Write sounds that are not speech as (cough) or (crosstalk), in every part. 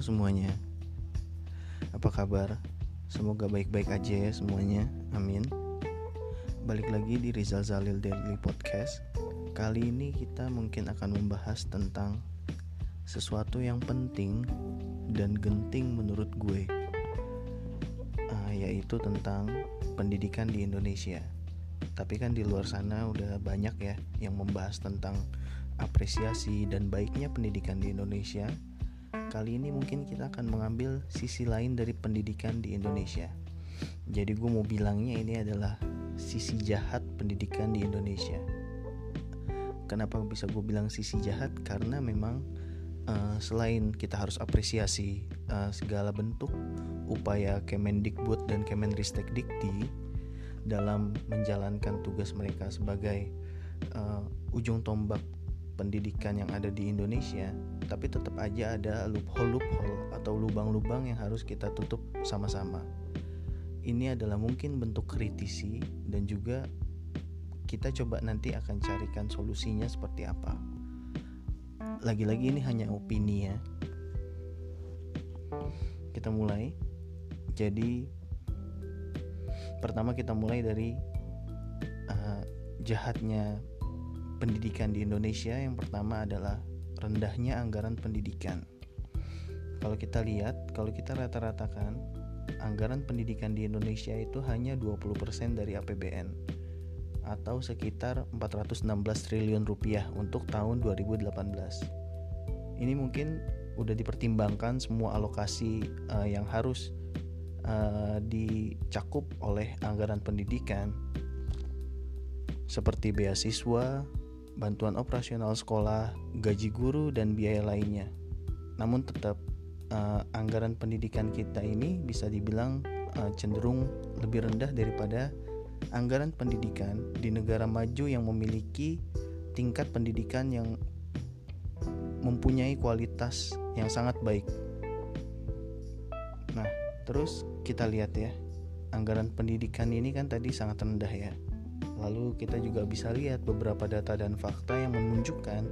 Semuanya. Apa kabar? Semoga baik-baik aja ya semuanya. Amin. Balik lagi di Rizal Zalil Daily Podcast. Kali ini kita mungkin akan membahas tentang Sesuatu yang penting dan genting menurut gue. Uh, Yaitu tentang pendidikan di Indonesia. Tapi kan di luar sana udah banyak ya yang membahas tentang apresiasi dan baiknya pendidikan di Indonesia Kali ini mungkin kita akan mengambil sisi lain dari pendidikan di Indonesia. Jadi gue mau bilangnya ini adalah sisi jahat pendidikan di Indonesia. Kenapa bisa gue bilang sisi jahat? Karena memang uh, selain kita harus apresiasi uh, segala bentuk upaya Kemendikbud dan Kemenristekdikti dalam menjalankan tugas mereka sebagai uh, ujung tombak pendidikan yang ada di Indonesia, tapi tetap aja ada loophole-loophole atau lubang-lubang yang harus kita tutup sama-sama. Ini adalah mungkin bentuk kritisi dan juga kita coba nanti akan carikan solusinya seperti apa. Lagi-lagi ini hanya opini ya. Kita mulai. Jadi pertama kita mulai dari uh, jahatnya pendidikan di Indonesia yang pertama adalah rendahnya anggaran pendidikan. Kalau kita lihat, kalau kita rata-ratakan anggaran pendidikan di Indonesia itu hanya 20% dari APBN atau sekitar 416 triliun rupiah untuk tahun 2018. Ini mungkin udah dipertimbangkan semua alokasi uh, yang harus uh, dicakup oleh anggaran pendidikan seperti beasiswa, bantuan operasional sekolah, gaji guru, dan biaya lainnya. Namun tetap uh, anggaran pendidikan kita ini bisa dibilang uh, cenderung lebih rendah daripada anggaran pendidikan di negara maju yang memiliki tingkat pendidikan yang mempunyai kualitas yang sangat baik. Nah, terus kita lihat ya, anggaran pendidikan ini kan tadi sangat rendah ya. Lalu kita juga bisa lihat beberapa data dan fakta yang menunjukkan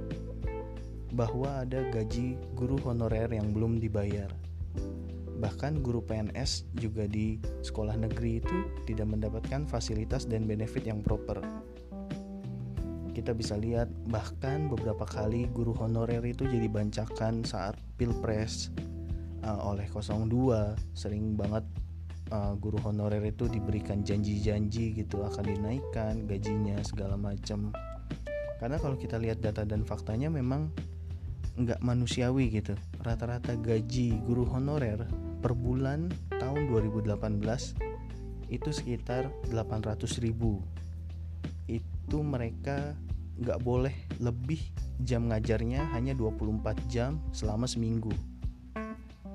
bahwa ada gaji guru honorer yang belum dibayar. Bahkan guru PNS juga di sekolah negeri itu tidak mendapatkan fasilitas dan benefit yang proper. Kita bisa lihat bahkan beberapa kali guru honorer itu jadi bancakan saat pilpres uh, oleh 02 sering banget uh, guru honorer itu diberikan janji-janji gitu akan dinaikkan gajinya segala macam. Karena kalau kita lihat data dan faktanya memang nggak manusiawi gitu. Rata-rata gaji guru honorer per bulan tahun 2018 itu sekitar 800 ribu. Itu mereka nggak boleh lebih jam ngajarnya hanya 24 jam selama seminggu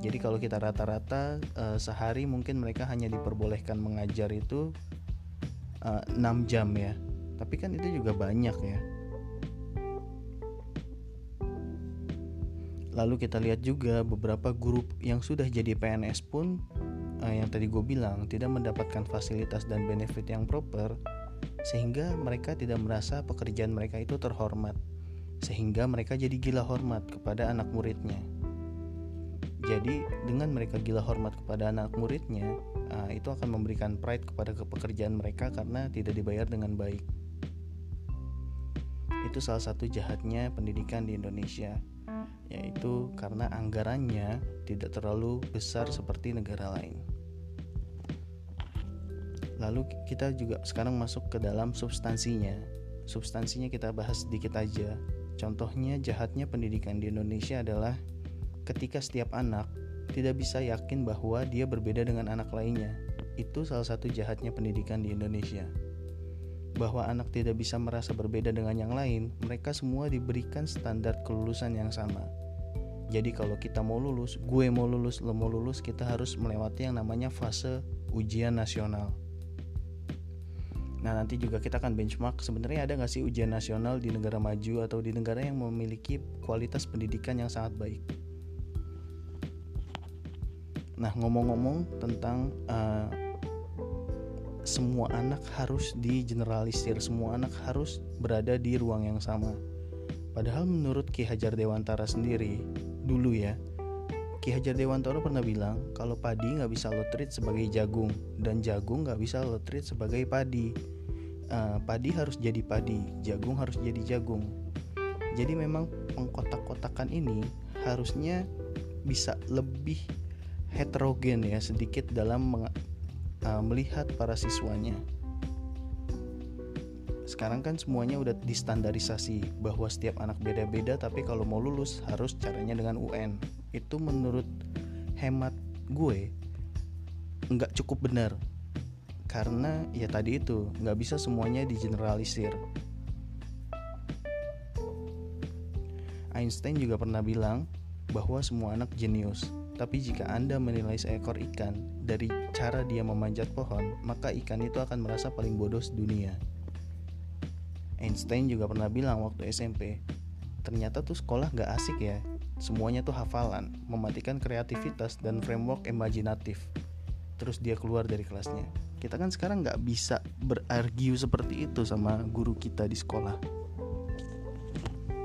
jadi kalau kita rata-rata uh, sehari mungkin mereka hanya diperbolehkan mengajar itu uh, eh, 6 jam ya. Tapi kan itu juga banyak ya. Lalu kita lihat juga beberapa guru yang sudah jadi PNS pun uh, yang tadi gue bilang tidak mendapatkan fasilitas dan benefit yang proper sehingga mereka tidak merasa pekerjaan mereka itu terhormat sehingga mereka jadi gila hormat kepada anak muridnya. Jadi dengan mereka gila hormat kepada anak muridnya, uh, itu akan memberikan pride kepada pekerjaan mereka karena tidak dibayar dengan baik. Itu salah satu jahatnya pendidikan di Indonesia, yaitu karena anggarannya tidak terlalu besar seperti negara lain. Lalu kita juga sekarang masuk ke dalam substansinya. Substansinya kita bahas sedikit aja. Contohnya jahatnya pendidikan di Indonesia adalah ketika setiap anak tidak bisa yakin bahwa dia berbeda dengan anak lainnya. Itu salah satu jahatnya pendidikan di Indonesia. Bahwa anak tidak bisa merasa berbeda dengan yang lain, mereka semua diberikan standar kelulusan yang sama. Jadi kalau kita mau lulus, gue mau lulus, lo mau lulus, kita harus melewati yang namanya fase ujian nasional. Nah nanti juga kita akan benchmark sebenarnya ada nggak sih ujian nasional di negara maju atau di negara yang memiliki kualitas pendidikan yang sangat baik. Nah, ngomong-ngomong tentang uh, semua anak harus digeneralisir, semua anak harus berada di ruang yang sama. Padahal menurut Ki Hajar Dewantara sendiri, dulu ya, Ki Hajar Dewantoro pernah bilang kalau padi nggak bisa lo treat sebagai jagung dan jagung nggak bisa lo treat sebagai padi. Uh, padi harus jadi padi, jagung harus jadi jagung. Jadi memang pengkotak-kotakan ini harusnya bisa lebih heterogen ya sedikit dalam uh, melihat para siswanya. Sekarang kan semuanya udah distandarisasi bahwa setiap anak beda-beda tapi kalau mau lulus harus caranya dengan UN itu menurut hemat gue nggak cukup benar. Karena ya tadi itu nggak bisa semuanya digeneralisir. Einstein juga pernah bilang bahwa semua anak jenius tapi jika Anda menilai seekor ikan dari cara dia memanjat pohon, maka ikan itu akan merasa paling bodoh sedunia. Einstein juga pernah bilang waktu SMP, ternyata tuh sekolah gak asik ya, semuanya tuh hafalan, mematikan kreativitas dan framework imajinatif. Terus dia keluar dari kelasnya. Kita kan sekarang nggak bisa berargue seperti itu sama guru kita di sekolah.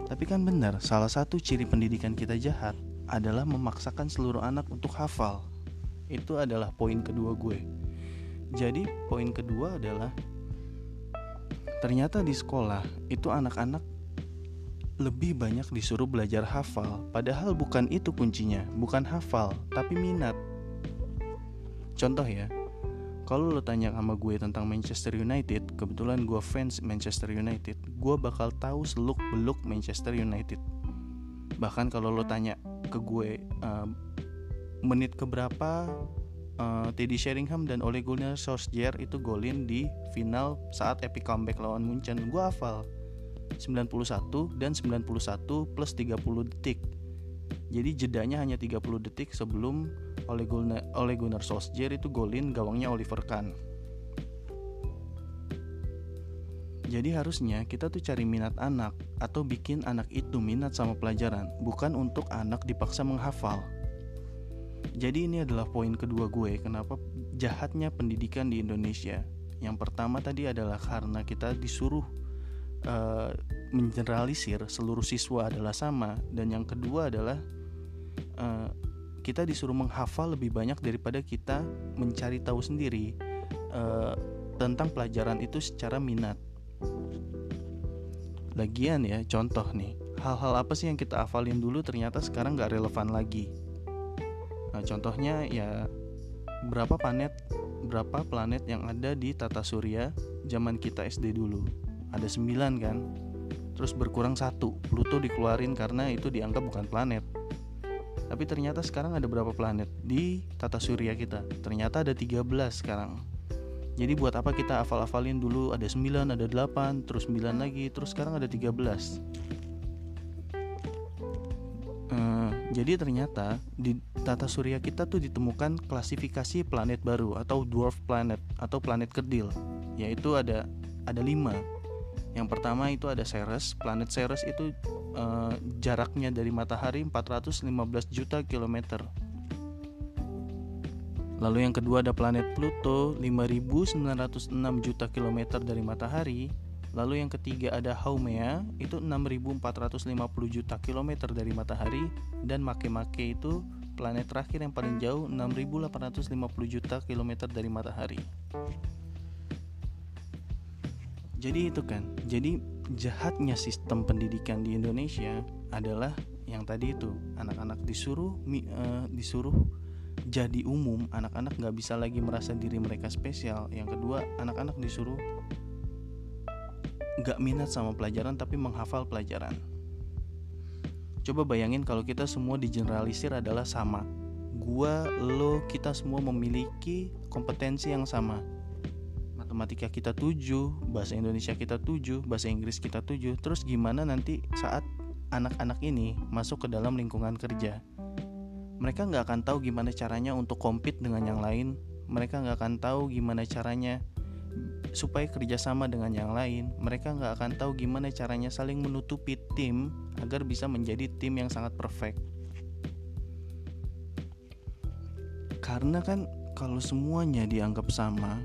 Tapi kan benar, salah satu ciri pendidikan kita jahat adalah memaksakan seluruh anak untuk hafal. Itu adalah poin kedua gue. Jadi poin kedua adalah ternyata di sekolah itu anak-anak lebih banyak disuruh belajar hafal, padahal bukan itu kuncinya, bukan hafal, tapi minat. Contoh ya, kalau lo tanya sama gue tentang Manchester United, kebetulan gue fans Manchester United, gue bakal tahu seluk beluk Manchester United. Bahkan kalau lo tanya ke gue uh, menit keberapa uh, Teddy Sheringham dan Ole Gunnar Solskjaer itu golin di final saat epic comeback lawan Munchen, gue hafal 91 dan 91 plus 30 detik. Jadi jedanya hanya 30 detik sebelum Ole Gunnar, Ole Gunnar Solskjaer itu golin gawangnya Oliver Kahn. Jadi harusnya kita tuh cari minat anak atau bikin anak itu minat sama pelajaran, bukan untuk anak dipaksa menghafal. Jadi ini adalah poin kedua gue kenapa jahatnya pendidikan di Indonesia. Yang pertama tadi adalah karena kita disuruh uh, mengeneralisir seluruh siswa adalah sama dan yang kedua adalah uh, kita disuruh menghafal lebih banyak daripada kita mencari tahu sendiri uh, tentang pelajaran itu secara minat. Lagian ya contoh nih. Hal-hal apa sih yang kita hafalin dulu ternyata sekarang nggak relevan lagi. Nah, contohnya ya berapa planet berapa planet yang ada di tata surya zaman kita SD dulu? Ada 9 kan? Terus berkurang satu. Pluto dikeluarin karena itu dianggap bukan planet. Tapi ternyata sekarang ada berapa planet di tata surya kita? Ternyata ada 13 sekarang jadi buat apa kita hafal-hafalin dulu ada 9, ada 8, terus 9 lagi, terus sekarang ada 13 uh, eh, Jadi ternyata di tata surya kita tuh ditemukan klasifikasi planet baru atau dwarf planet atau planet kerdil Yaitu ada ada 5 yang pertama itu ada Ceres. Planet Ceres itu uh, jaraknya dari matahari 415 juta kilometer. Lalu yang kedua ada planet Pluto 5906 juta kilometer dari matahari. Lalu yang ketiga ada Haumea itu 6450 juta kilometer dari matahari dan Makemake itu planet terakhir yang paling jauh 6850 juta kilometer dari matahari jadi itu kan jadi jahatnya sistem pendidikan di Indonesia adalah yang tadi itu anak-anak disuruh uh, disuruh jadi umum anak-anak nggak bisa lagi merasa diri mereka spesial yang kedua anak-anak disuruh nggak minat sama pelajaran tapi menghafal pelajaran coba bayangin kalau kita semua digeneralisir adalah sama gua lo kita semua memiliki kompetensi yang sama matematika kita 7, bahasa Indonesia kita 7, bahasa Inggris kita 7. Terus gimana nanti saat anak-anak ini masuk ke dalam lingkungan kerja? Mereka nggak akan tahu gimana caranya untuk compete dengan yang lain. Mereka nggak akan tahu gimana caranya supaya kerjasama dengan yang lain. Mereka nggak akan tahu gimana caranya saling menutupi tim agar bisa menjadi tim yang sangat perfect. Karena kan kalau semuanya dianggap sama,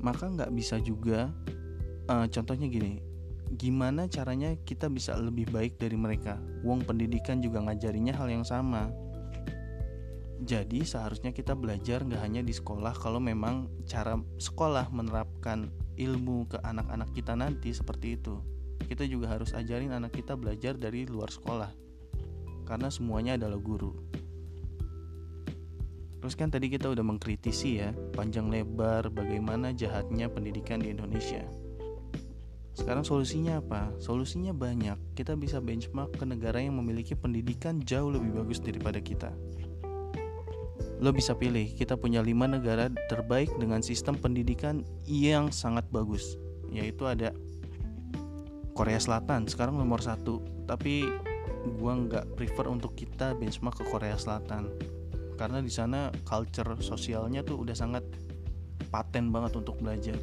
maka nggak bisa juga uh, contohnya gini gimana caranya kita bisa lebih baik dari mereka wong pendidikan juga ngajarinya hal yang sama jadi seharusnya kita belajar nggak hanya di sekolah kalau memang cara sekolah menerapkan ilmu ke anak-anak kita nanti seperti itu kita juga harus ajarin anak kita belajar dari luar sekolah karena semuanya adalah guru terus kan tadi kita udah mengkritisi ya panjang lebar bagaimana jahatnya pendidikan di Indonesia sekarang solusinya apa? Solusinya banyak. Kita bisa benchmark ke negara yang memiliki pendidikan jauh lebih bagus daripada kita lo bisa pilih. Kita punya lima negara terbaik dengan sistem pendidikan yang sangat bagus. Yaitu ada Korea Selatan sekarang nomor satu. Tapi gua nggak prefer untuk kita benchmark ke Korea Selatan. Karena di sana culture sosialnya tuh udah sangat paten banget untuk belajar.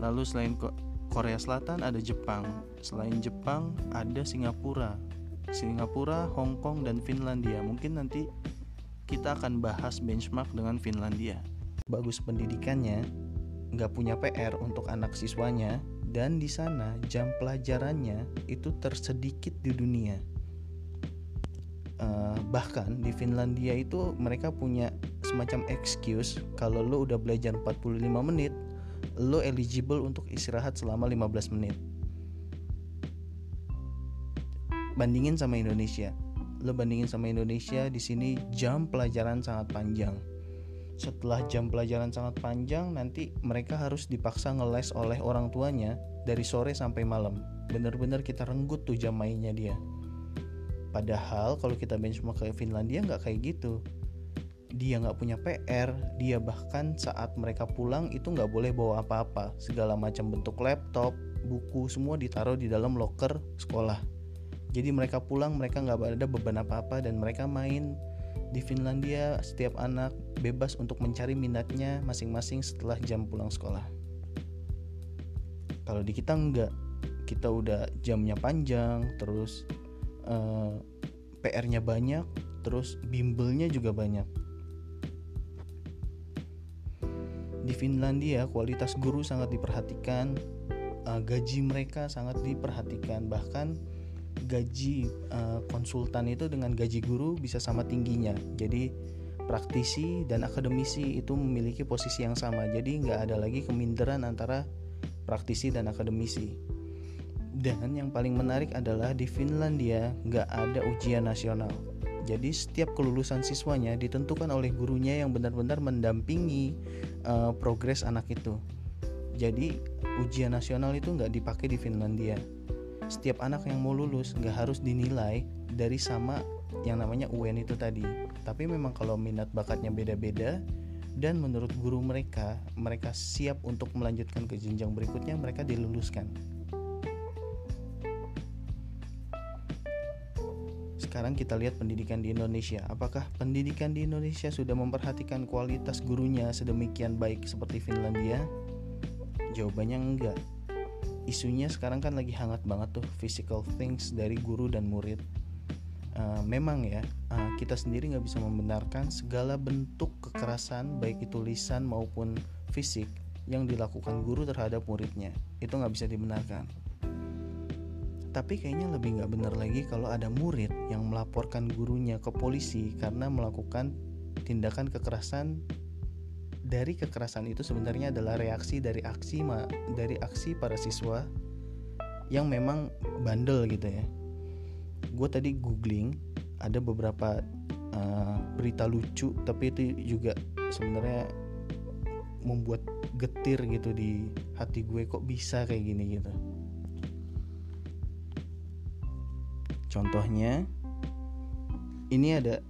Lalu selain Korea Selatan ada Jepang. Selain Jepang ada Singapura. Singapura, Hong Kong, dan Finlandia. Mungkin nanti kita akan bahas benchmark dengan Finlandia. Bagus pendidikannya, nggak punya PR untuk anak siswanya, dan di sana jam pelajarannya itu tersedikit di dunia. Uh, bahkan di Finlandia itu mereka punya semacam excuse kalau lo udah belajar 45 menit, lo eligible untuk istirahat selama 15 menit. Bandingin sama Indonesia lo bandingin sama Indonesia di sini jam pelajaran sangat panjang. Setelah jam pelajaran sangat panjang nanti mereka harus dipaksa ngeles oleh orang tuanya dari sore sampai malam. Bener-bener kita renggut tuh jam mainnya dia. Padahal kalau kita benchmark ke Finlandia nggak kayak gitu. Dia nggak punya PR dia bahkan saat mereka pulang itu nggak boleh bawa apa-apa. Segala macam bentuk laptop buku semua ditaruh di dalam locker sekolah jadi mereka pulang mereka nggak ada beban apa-apa dan mereka main di Finlandia. Setiap anak bebas untuk mencari minatnya masing-masing setelah jam pulang sekolah. Kalau di kita enggak kita udah jamnya panjang terus uh, eh, PR-nya banyak terus bimbelnya juga banyak. Di Finlandia kualitas guru sangat diperhatikan uh, gaji mereka sangat diperhatikan. Bahkan gaji uh, konsultan itu dengan gaji guru bisa sama tingginya. Jadi praktisi dan akademisi itu memiliki posisi yang sama. Jadi nggak ada lagi keminderan antara praktisi dan akademisi. Dan yang paling menarik adalah di Finlandia nggak ada ujian nasional. Jadi setiap kelulusan siswanya ditentukan oleh gurunya yang benar-benar mendampingi uh, progres anak itu. Jadi ujian nasional itu nggak dipakai di Finlandia setiap anak yang mau lulus nggak harus dinilai dari sama yang namanya UN itu tadi tapi memang kalau minat bakatnya beda-beda dan menurut guru mereka mereka siap untuk melanjutkan ke jenjang berikutnya mereka diluluskan sekarang kita lihat pendidikan di Indonesia. Apakah pendidikan di Indonesia sudah memperhatikan kualitas gurunya sedemikian baik seperti Finlandia? Jawabannya enggak isunya sekarang kan lagi hangat banget tuh physical things dari guru dan murid. Uh, memang ya uh, kita sendiri nggak bisa membenarkan segala bentuk kekerasan baik itu lisan maupun fisik yang dilakukan guru terhadap muridnya. Itu nggak bisa dibenarkan. Tapi kayaknya lebih nggak benar lagi kalau ada murid yang melaporkan gurunya ke polisi karena melakukan tindakan kekerasan dari kekerasan itu sebenarnya adalah reaksi dari aksi dari aksi para siswa yang memang bandel gitu ya. Gue tadi googling ada beberapa uh, berita lucu tapi itu juga sebenarnya membuat getir gitu di hati gue kok bisa kayak gini gitu. Contohnya ini ada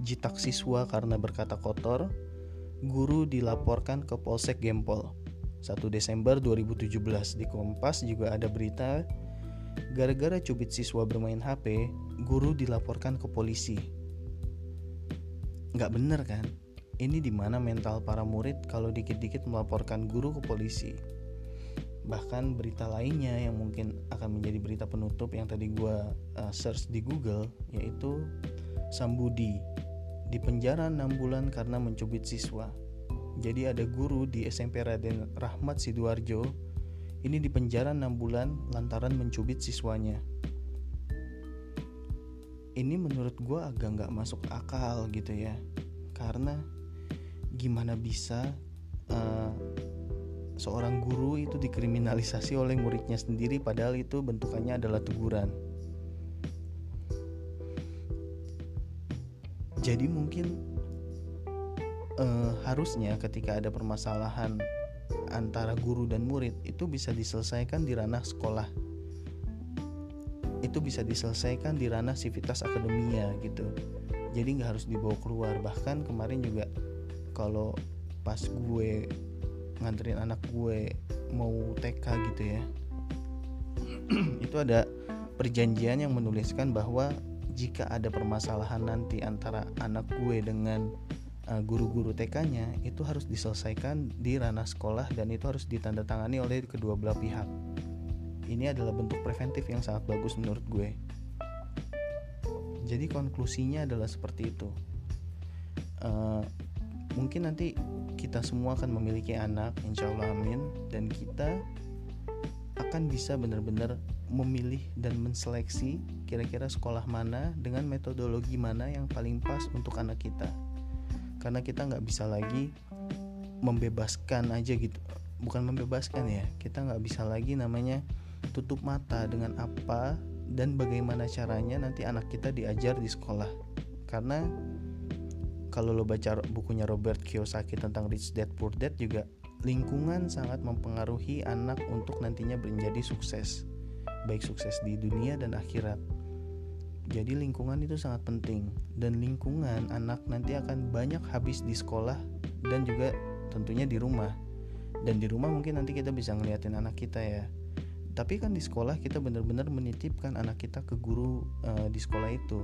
jitak siswa karena berkata kotor guru dilaporkan ke Polsek Gempol. 1 Desember 2017 di Kompas juga ada berita gara-gara cubit siswa bermain HP, guru dilaporkan ke polisi. Nggak bener kan? Ini di mana mental para murid kalau dikit-dikit melaporkan guru ke polisi. Bahkan berita lainnya yang mungkin akan menjadi berita penutup yang tadi gue uh, search di Google yaitu Sambudi di penjara 6 bulan karena mencubit siswa. Jadi ada guru di SMP Raden Rahmat Sidoarjo ini di penjara 6 bulan lantaran mencubit siswanya. Ini menurut gue agak nggak masuk akal gitu ya. karena gimana bisa uh, seorang guru itu dikriminalisasi oleh muridnya sendiri padahal itu bentukannya adalah teguran jadi mungkin uh, harusnya ketika ada permasalahan antara guru dan murid itu bisa diselesaikan di ranah sekolah. Itu bisa diselesaikan di ranah sivitas akademia gitu. Jadi nggak harus dibawa keluar. Bahkan kemarin juga kalau pas gue nganterin anak gue mau TK gitu ya (clears throat) itu ada perjanjian yang menuliskan bahwa jika ada permasalahan nanti antara anak gue dengan uh, guru-guru TK-nya itu harus diselesaikan di ranah sekolah dan itu harus ditandatangani oleh kedua belah pihak. Ini adalah bentuk preventif yang sangat bagus menurut gue. Jadi konklusinya adalah seperti itu. Uh, mungkin nanti kita semua akan memiliki anak, insya Allah amin, dan kita akan bisa benar-benar memilih dan menseleksi kira-kira sekolah mana dengan metodologi mana yang paling pas untuk anak kita. Karena kita nggak bisa lagi membebaskan aja gitu. Bukan membebaskan ya kita nggak bisa lagi namanya tutup mata dengan apa dan bagaimana caranya nanti anak kita diajar di sekolah. Karena kalau lo baca bukunya Robert Kiyosaki tentang Rich Dad Poor Dad juga lingkungan sangat mempengaruhi anak untuk nantinya menjadi sukses baik sukses di dunia dan akhirat jadi lingkungan itu sangat penting dan lingkungan anak nanti akan banyak habis di sekolah dan juga tentunya di rumah. Dan di rumah mungkin nanti kita bisa ngeliatin anak kita ya. Tapi kan di sekolah kita benar-benar menitipkan anak kita ke guru uh, di sekolah itu.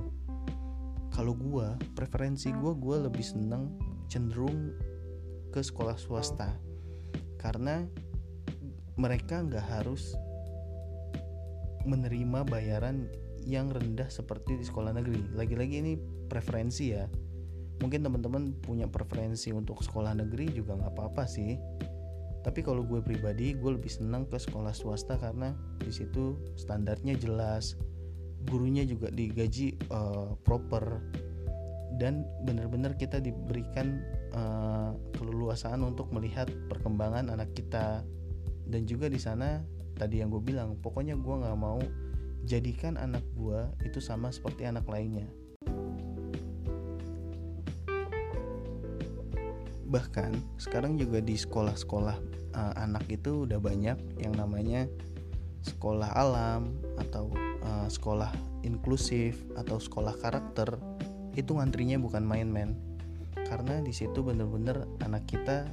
Kalau gue, preferensi gue, gue lebih seneng cenderung ke sekolah swasta karena mereka nggak harus menerima bayaran yang rendah seperti di sekolah negeri. Lagi-lagi ini preferensi ya. Mungkin teman-teman punya preferensi untuk sekolah negeri juga nggak apa-apa sih. Tapi kalau gue pribadi, gue lebih senang ke sekolah swasta karena di situ standarnya jelas, gurunya juga digaji uh, proper, dan benar-benar kita diberikan uh, keleluasaan untuk melihat perkembangan anak kita. Dan juga di sana tadi yang gue bilang, pokoknya gue nggak mau jadikan anak gua itu sama seperti anak lainnya. Bahkan sekarang juga di sekolah-sekolah uh, anak itu udah banyak yang namanya sekolah alam atau uh, sekolah inklusif atau sekolah karakter itu ngantrinya bukan main-main karena di situ bener-bener anak kita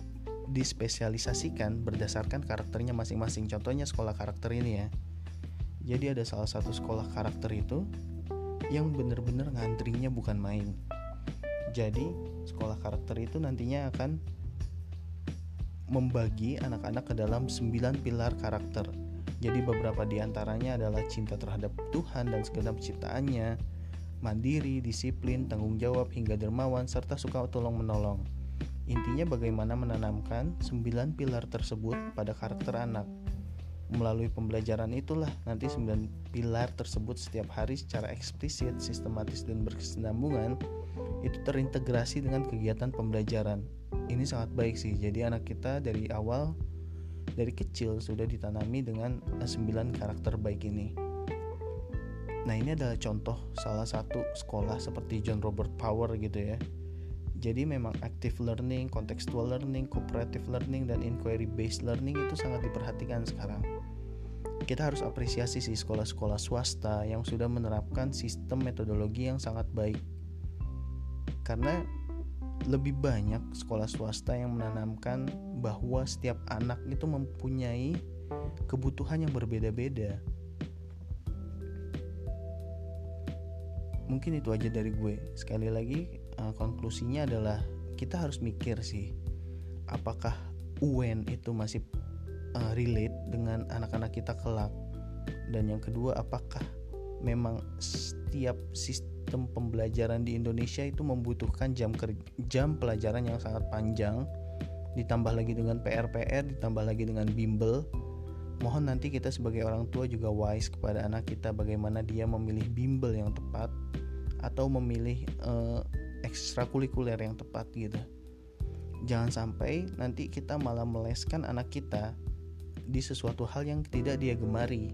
dispesialisasikan berdasarkan karakternya masing-masing contohnya sekolah karakter ini ya jadi ada salah satu sekolah karakter itu yang bener-bener ngantrinya bukan main. Jadi sekolah karakter itu nantinya akan membagi anak-anak ke dalam 9 pilar karakter. Jadi beberapa di antaranya adalah cinta terhadap Tuhan dan segenap ciptaannya, mandiri, disiplin, tanggung jawab, hingga dermawan, serta suka tolong menolong. Intinya bagaimana menanamkan 9 pilar tersebut pada karakter anak Melalui pembelajaran itulah nanti sembilan pilar tersebut setiap hari secara eksplisit, sistematis dan berkesinambungan itu terintegrasi dengan kegiatan pembelajaran. Ini sangat baik sih. Jadi anak kita dari awal dari kecil sudah ditanami dengan sembilan karakter baik ini. Nah, ini adalah contoh salah satu sekolah seperti John Robert Power gitu ya. Jadi memang active learning, contextual learning, cooperative learning dan inquiry based learning itu sangat diperhatikan sekarang kita harus apresiasi sih sekolah-sekolah swasta yang sudah menerapkan sistem metodologi yang sangat baik karena lebih banyak sekolah swasta yang menanamkan bahwa setiap anak itu mempunyai kebutuhan yang berbeda-beda. Mungkin itu aja dari gue. Sekali lagi, eh, konklusinya adalah kita harus mikir sih, apakah UN itu masih uh, relate dengan anak-anak kita kelak? Dan yang kedua apakah memang setiap sistem pembelajaran di Indonesia itu membutuhkan jam jam pelajaran yang sangat panjang? Ditambah lagi dengan PR-PR ditambah lagi dengan bimbel. Mohon nanti kita sebagai orang tua juga wise kepada anak kita bagaimana dia memilih bimbel yang tepat atau memilih uh, ekstrakurikuler yang tepat gitu. Jangan sampai nanti kita malah meleskan anak kita di sesuatu hal yang tidak dia gemari.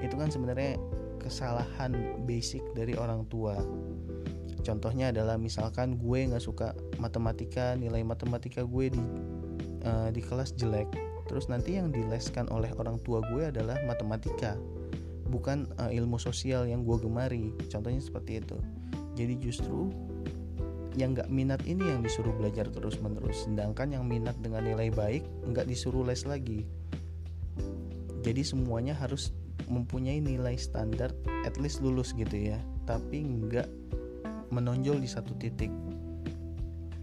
Itu kan sebenarnya kesalahan basic dari orang tua. Contohnya adalah misalkan gue nggak suka matematika nilai matematika gue di uh, di kelas jelek terus nanti yang dileskan oleh orang tua gue adalah matematika bukan uh, ilmu sosial yang gue gemari. Contohnya seperti itu. Jadi justru yang nggak minat ini yang disuruh belajar terus menerus sedangkan yang minat dengan nilai baik nggak disuruh les lagi. Jadi semuanya harus mempunyai nilai standar at least lulus gitu ya. Tapi nggak menonjol di satu titik.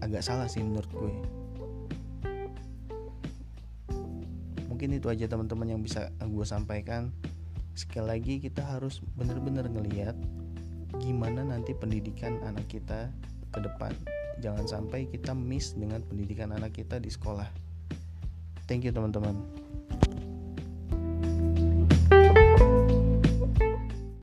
Agak salah sih menurut gue. Mungkin itu aja teman-teman yang bisa gue sampaikan. Sekali lagi kita harus benar-benar ngeliat gimana nanti pendidikan anak kita ke depan. Jangan sampai kita miss dengan pendidikan anak kita di sekolah. Thank you teman-teman